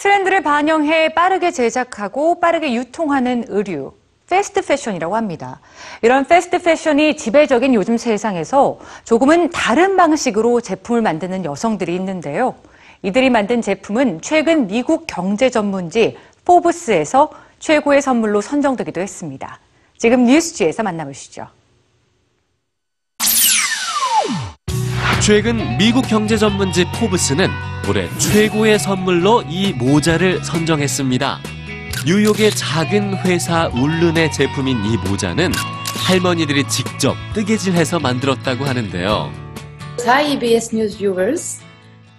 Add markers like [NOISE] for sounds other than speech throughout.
트렌드를 반영해 빠르게 제작하고 빠르게 유통하는 의류. 패스트 패션이라고 합니다. 이런 패스트 패션이 지배적인 요즘 세상에서 조금은 다른 방식으로 제품을 만드는 여성들이 있는데요. 이들이 만든 제품은 최근 미국 경제 전문지 포브스에서 최고의 선물로 선정되기도 했습니다. 지금 뉴스G에서 만나보시죠. 최근 미국 경제 전문지 포브스는 올해 최고의 선물로 이 모자를 선정했습니다. 뉴욕의 작은 회사 울른의 제품인 이 모자는 할머니들이 직접 뜨개질해서 만들었다고 하는데요. Hi, EBS News viewers.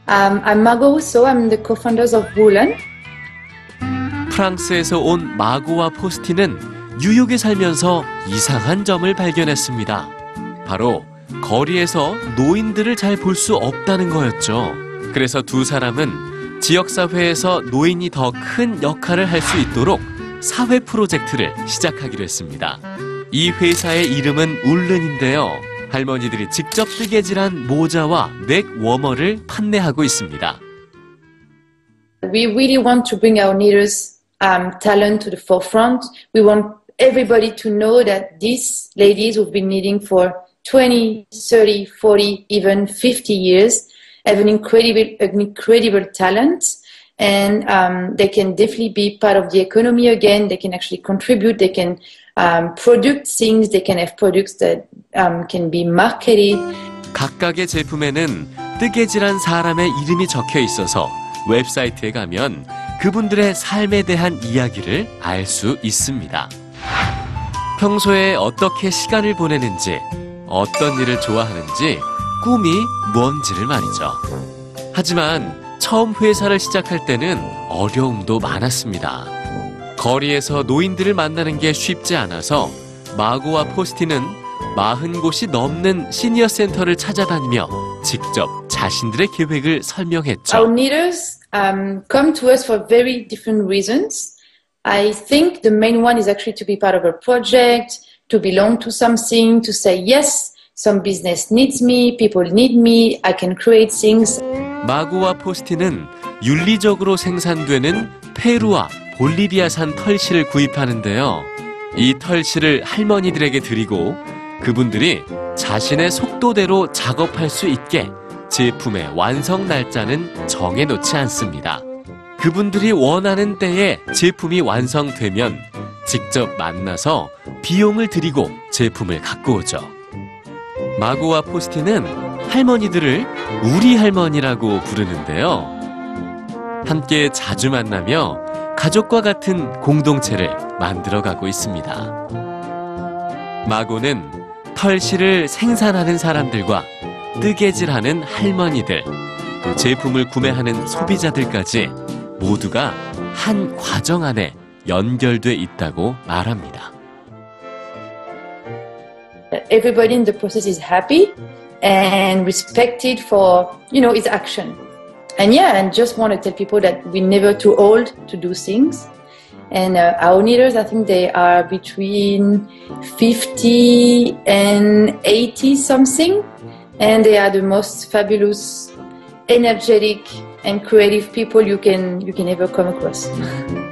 Um, I'm Margot Rousseau. I'm the co-founders of Woolen. 프랑스에서 온 마고와 포스티는 뉴욕에 살면서 이상한 점을 발견했습니다. 바로 거리에서 노인들을 잘 볼 수 없다는 거였죠. 그래서 두 사람은 지역사회에서 노인이 더 큰 역할을 할 수 있도록 사회 프로젝트를 시작하기로 했습니다. 이 회사의 이름은 울른인데요. 할머니들이 직접 뜨개질한 모자와 넥 워머를 판매하고 있습니다. We really want to bring our knitters' um, talent to the forefront. We want everybody to know that these ladies who've been knitting for 20, 30, 40, even 50 years have an incredible, an incredible talent. And um, they can definitely be part of the economy again. They can actually contribute. They can um, produce things. They can have products that um, can be marketed. 각각의 제품에는 뜨개질한 사람의 이름이 적혀 있어서 웹사이트에 가면 그분들의 삶에 대한 이야기를 알 수 있습니다. 평소에 어떻게 시간을 보내는지, 어떤 일을 좋아하는지, 꿈이 뭔지를 말이죠. 하지만 처음 회사를 시작할 때는 어려움도 많았습니다. 거리에서 노인들을 만나는 게 쉽지 않아서 마고와 포스티는 40곳이 넘는 시니어 센터를 찾아다니며 직접 자신들의 계획을 Our 설명했죠. knitters um, come to us for very different reasons. I think the main one is actually to be part of a project, to belong to something, to say, yes, some business needs me, people need me, I can create things. 마고와 포스티는 윤리적으로 생산되는 페루와 볼리비아산 털실을 구입하는데요. 이 털실을 할머니들에게 드리고 그분들이 자신의 속도대로 작업할 수 있게 제품의 완성 날짜는 정해놓지 않습니다. 그분들이 원하는 때에 제품이 완성되면 직접 만나서 비용을 드리고 제품을 갖고 오죠. 마고와 포스티는 할머니들을 우리 할머니라고 부르는데요. 함께 자주 만나며 가족과 같은 공동체를 만들어가고 있습니다. 마고는 털실을 생산하는 사람들과 뜨개질하는 할머니들, 또 제품을 구매하는 소비자들까지 모두가 한 과정 안에 연결돼 있다고 말합니다. Everybody in the process is happy and respected for, you know, its action. And yeah, and just want to tell people that we're never too old to do things. And uh, our knitters, I think they are between 50 and 80 something. And they are the most fabulous, energetic, and creative people you can you can ever come across. [LAUGHS]